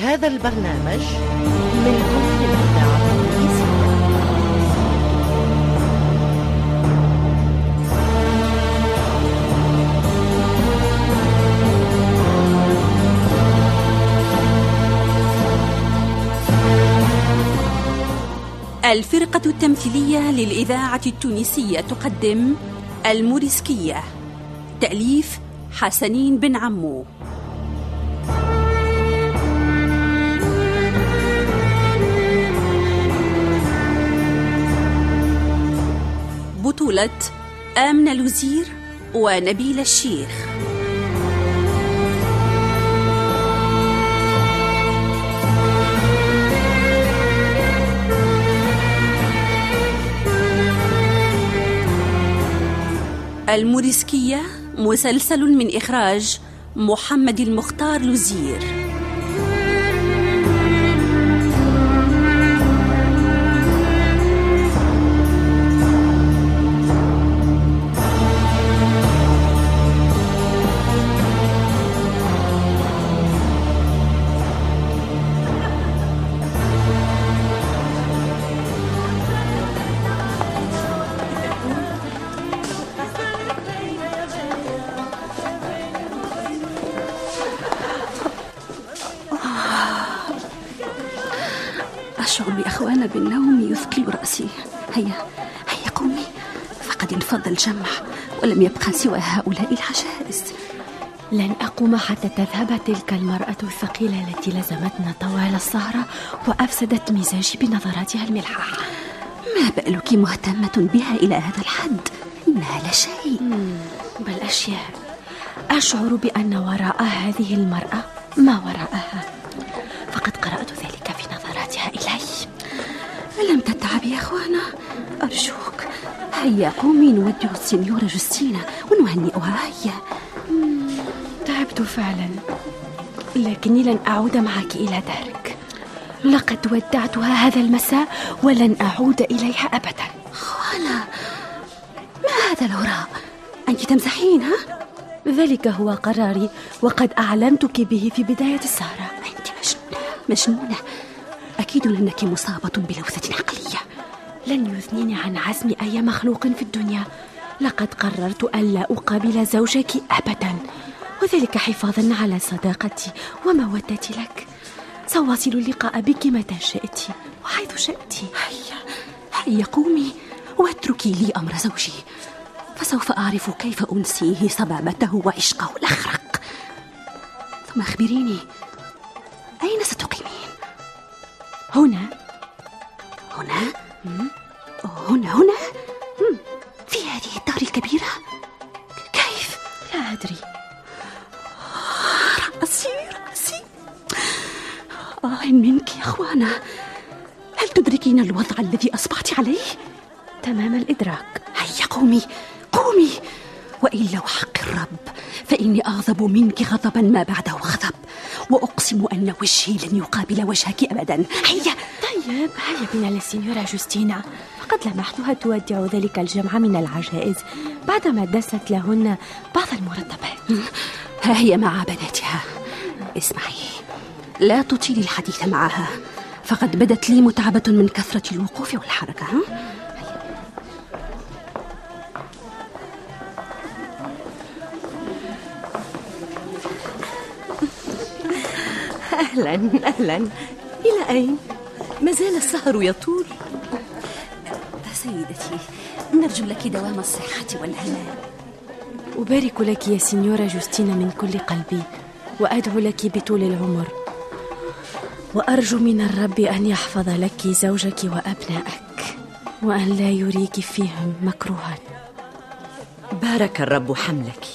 هذا البرنامج من الفرقة التمثيلية للإذاعة التونسية تقدم الموريسكية تأليف حسنين بن عمو. بطولة آمنة لوزير ونبيل الشيخ. الموريسكية مسلسل من إخراج محمد المختار لوزير أخوانا بالنوم يثقل رأسي. هيا هيا قومي. فقد انفض الجمع ولم يبقى سوى هؤلاء العجائز. لن أقوم حتى تذهب تلك المرأة الثقيلة التي لزمتنا طوال السهرة وأفسدت مزاجي بنظراتها الملحة ما بالك مهتمة بها إلى هذا الحد؟ إنها لا شيء. بل أشياء. أشعر بأن وراء هذه المرأة ما وراءها؟ لم تتعبي يا أخوانا؟ أرجوك هيا قومي نودع السنيورة جوستينا ونهنئها هيا. تعبت فعلا لكني لن أعود معك إلى دارك. لقد ودعتها هذا المساء ولن أعود إليها أبدا. خوانا ما هذا الهراء؟ أنت تمزحين ها؟ ذلك هو قراري وقد أعلنتك به في بداية السهرة. أنت مجنونة مجنونة. أكيد أنك مصابة بلوثة عقلية. لن يثنيني عن عزم أي مخلوق في الدنيا. لقد قررت ألا أقابل زوجك أبدا. وذلك حفاظا على صداقتي ومودتي لك. سواصل اللقاء بك متى شئت وحيث شئت. هيا هيا قومي واتركي لي أمر زوجي. فسوف أعرف كيف أنسيه صبابته وعشقه الأخرق. ثم أخبريني هنا هنا؟ هنا هنا؟ في هذه الدار الكبيرة؟ كيف؟ لا أدري رأسي رأسي آه منك يا أخوانا هل تدركين الوضع الذي أصبحت عليه؟ تمام الإدراك هيا قومي قومي وإلا وحق الرب فإني أغضب منك غضبا ما بعده غضب وأقسم أن وجهي لن يقابل وجهك أبدا. هيا. طيب هيا بنا للسينيورا جوستينا. فقد لمحتها تودع ذلك الجمع من العجائز. بعدما دست لهن بعض المرتبات. ها هي مع بناتها. اسمعي. لا تطيلي الحديث معها. فقد بدت لي متعبة من كثرة الوقوف والحركة ها؟ أهلا أهلا. إلى أين؟ ما زال السهر يطول. سيدتي نرجو لك دوام الصحة والهناء أبارك لك يا سينيورا جوستينا من كل قلبي وأدعو لك بطول العمر. وأرجو من الرب أن يحفظ لك زوجك وأبنائك وأن لا يريك فيهم مكروها. بارك الرب حملك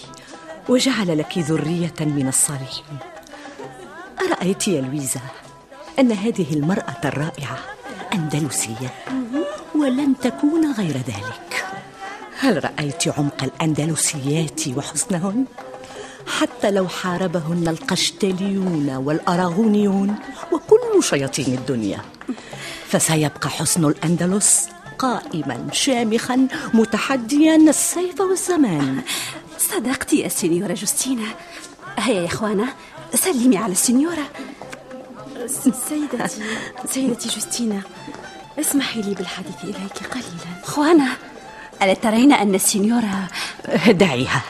وجعل لك ذرية من الصالحين. أرأيت يا لويزا أن هذه المرأة الرائعة أندلسية ولن تكون غير ذلك. هل رأيت عمق الأندلسيات وحسنهن؟ حتى لو حاربهن القشتليون والأراغونيون وكل شياطين الدنيا. فسيبقى حسن الأندلس قائما شامخا متحديا السيف والزمان. صدقت يا سينيورا جوستينا هيا يا إخوانا سلمي على السينيورا سيدتي سيدتي جوستينا اسمحي لي بالحديث إليك قليلا. خوانا ألا ترين أن السينيورا دعيها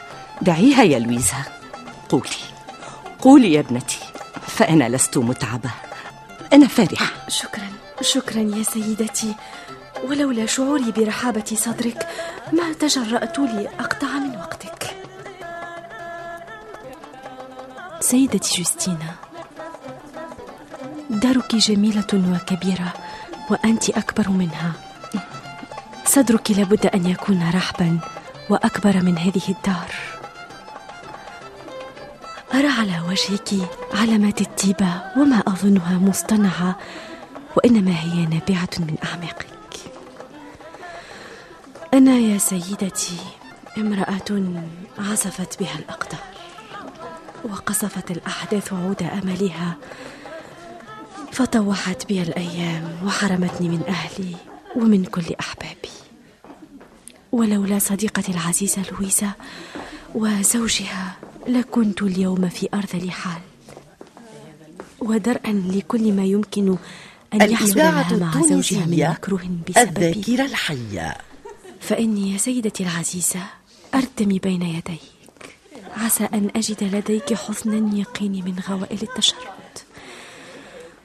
دعيها يا لويزا. قولي قولي يا ابنتي فأنا لست متعبة. أنا فرحة شكرا شكرا يا سيدتي. ولولا شعوري برحابة صدرك ما تجرأت لي سيدتي جوستينا دارك جميلة وكبيرة وأنت أكبر منها. صدرك لابد أن يكون رحبا وأكبر من هذه الدار. أرى على وجهك علامات الطيبة وما أظنها مصطنعة وإنما هي نابعة من أعماقك. أنا يا سيدتي امرأة عزفت بها الأقدار. وقصفت الأحداث عود أملها. فطوحت بي الأيام وحرمتني من أهلي ومن كل أحبابي. ولولا صديقتي العزيزة لويزا وزوجها لكنت اليوم في أرذل حال ودرءا لكل ما يمكن أن يحصل لها مع زوجها من مكروه بسببي. الذاكرة الحية. فإني يا سيدتي العزيزة أرتمي بين يديك عسى أن أجد لديك حسن يقيني من غوائل التشرد.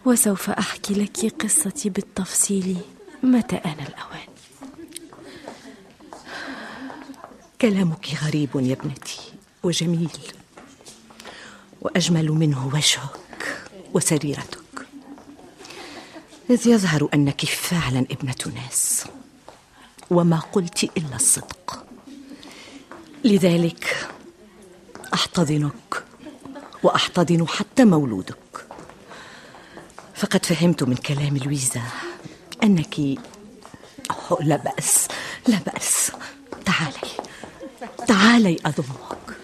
وسوف أحكي لك قصتي بالتفصيل متى آن الأوان. كلامك غريب يا ابنتي وجميل وأجمل منه وجهك وسريرتك. إذ يظهر أنك فعلا ابنة ناس وما قلت إلا الصدق. لذلك أحتضنك وأحتضن حتى مولودك. فقد فهمت من كلام لويزا أوه لا بأس لا بأس. تعالي تعالي أضمك.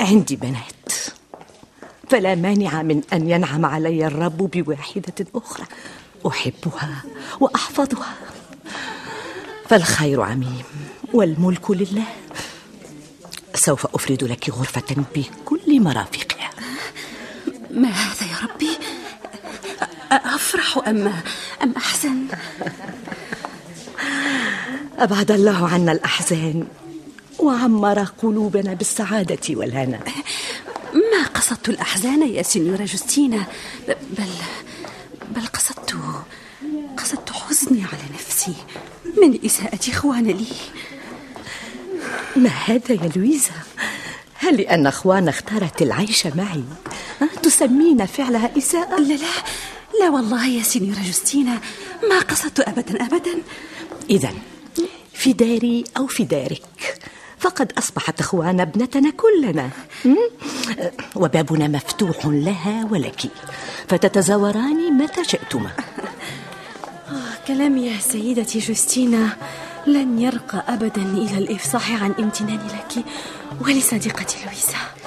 عندي بنات فلا مانع من أن ينعم علي الرب بواحدة أخرى. أحبها وأحفظها. فالخير عميم. والملك لله. سوف أفرد لك غرفة بكل مرافقها. ما هذا يا ربي؟ أفرح أم أم أحزن؟ أبعد الله عنا الأحزان وعمر قلوبنا بالسعادة والهنا. ما قصدت الأحزان يا سينيورا جوستينا؟ بل بل قصدت قصدت حزني على نفسي من إساءة إخوان لي. ما هذا يا لويزا؟ هل لأن أخوانا اختارت العيش معي؟ تسمين فعلها إساءة؟ لا لا. لا والله يا سينيورا جوستينا ما قصدت أبدا أبدا. إذا في داري أو في دارك. فقد أصبحت أخوانا ابنتنا كلنا. وبابنا مفتوح لها ولك. فتتزوران متى شئتما. آه كلامي يا سيدتي جوستينا. لن يرقى أبدا إلى الإفصاح عن امتناني لك ولصديقتي لويزا.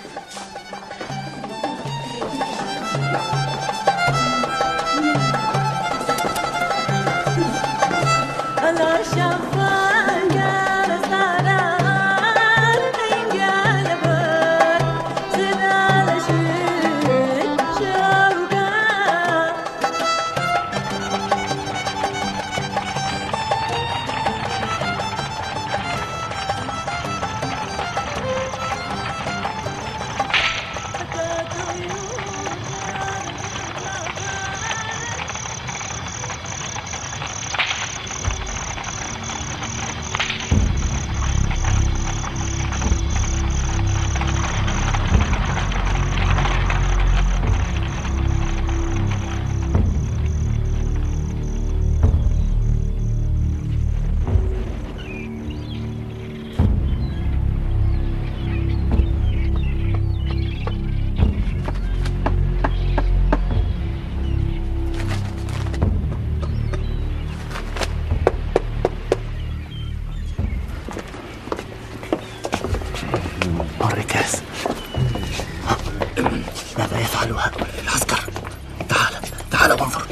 تعال وانظر.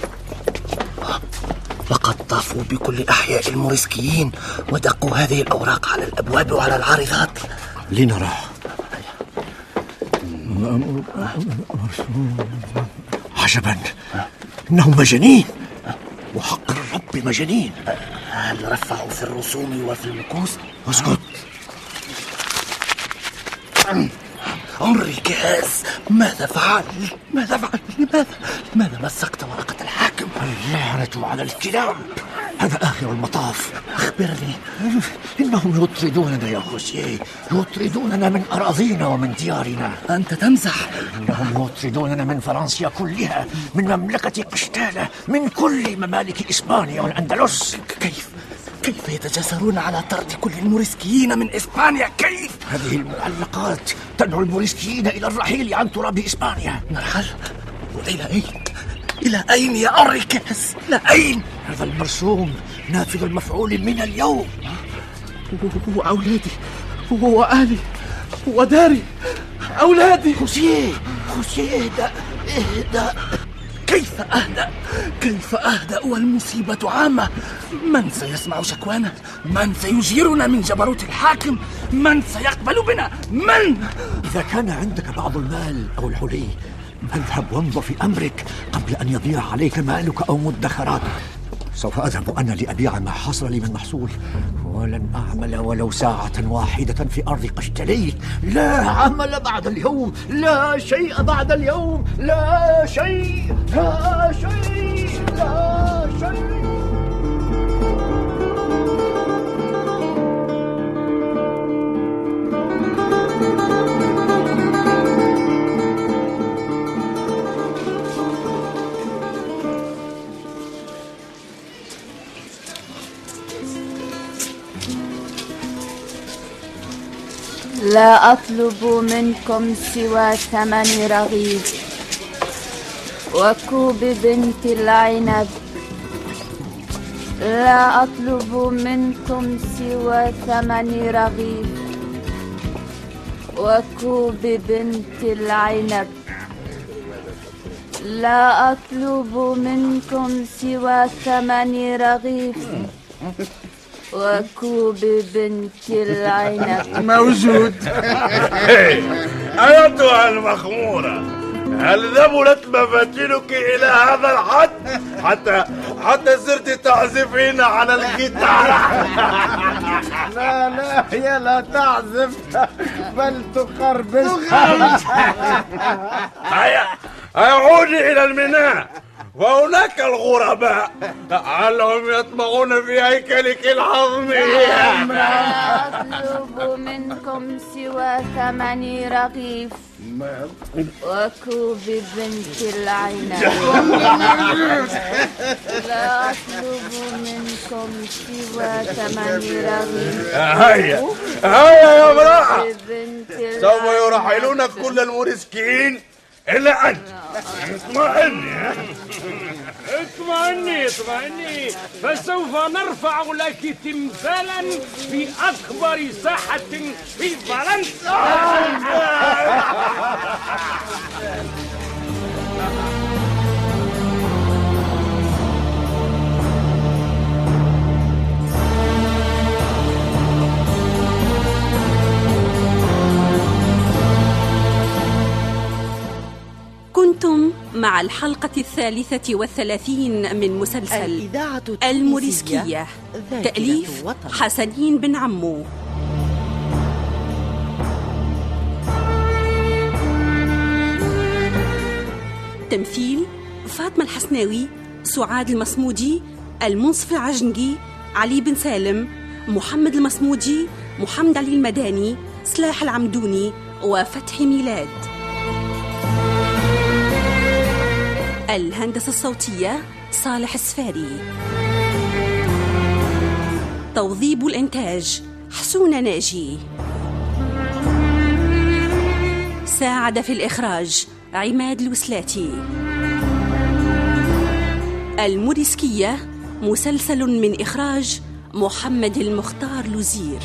لقد طافوا بكل أحياء الموريسكيين ودقوا هذه الأوراق على الأبواب وعلى العارضات. لنرى. عجبا. انه مجانين. وحق الرب مجانين. هل رفعوا في الرسوم وفي المكوس؟ أسكت. انريكاس ماذا فعل؟ ماذا فعل؟ لماذا؟ لماذا مسكت ورقة الحاكم؟ اللعنة على الكلاب هذا آخر المطاف أخبرني إنهم يطردوننا يا خوسيه يطردوننا من أراضينا ومن ديارنا أنت تمزح إنهم يطردوننا من فرنسا كلها من مملكة قشتالة من كل ممالك إسبانيا والأندلس كيف؟ كيف يتجاسرون على طرد كل الموريسكيين من إسبانيا؟ كيف؟ هذه المعلقات تدعو الموريسكيين إلى الرحيل عن تراب إسبانيا نرحل؟ وإلى أين؟ إلى أين يا أريكاس؟ إلى أين؟ هذا المرسوم نافذ المفعول من اليوم وأولادي وأهلي وداري أولادي خوسيه خوسيه إهدأ إهدأ كيف أهدأ؟ كيف أهدأ والمصيبة عامة؟ من سيسمع شكوانا؟ من سيجيرنا من جبروت الحاكم؟ من سيقبل بنا؟ من؟ إذا كان عندك بعض المال أو الحلي فاذهب وانظر في أمرك قبل أن يضيع عليك مالك أو مدخراتك سوف أذهب أنا لأبيع ما حصل لي من محصول ولن أعمل ولو ساعة واحدة في أرض قشتليت لا عمل بعد اليوم لا شيء بعد اليوم لا شيء لا شيء لا شيء لا أطلب منكم سوى ثمن رغيف. وكوب بنت العنب. لا أطلب منكم سوى ثمن رغيف. وكوب بنت العنب. لا أطلب منكم سوى ثمن رغيف. وكوب بنت العنب موجود. أيتها المخمورة. هل ذبلت مفاتنك إلى هذا الحد؟ حتى حتى صرت تعزفين على الجيتار لا لا هي لا تعزف بل تخربش هيا هيا عودي إلى الميناء. وهناك الغرباء. لعلهم يطمعون في هيكلك العظمي لا أطلب منكم سوى ثمن رغيف. وكوب بنت العنب لا أطلب منكم سوى ثمن رغيف. هيا هيا يا امرأة. سوف العنب. يرحلون كل الموريسكيين إلا أنت. اطمئني اطمئني اطمئني. فسوف نرفع لك تمثالا في أكبر ساحة في فرنسا مع الحلقة الثالثة والثلاثين من مسلسل الإذاعة الموريسكية تأليف وطن. حسنين بن عمو تمثيل فاطمة الحسناوي سعاد المصمودي المنصف العجنقي علي بن سالم محمد المصمودي محمد علي المداني سلاح العمدوني وفتحي ميلاد الهندسة الصوتية صالح السفاري. توظيب الإنتاج حسون ناجي. ساعد في الإخراج عماد الوسلاتي. الموريسكية مسلسل من إخراج محمد المختار لوزير.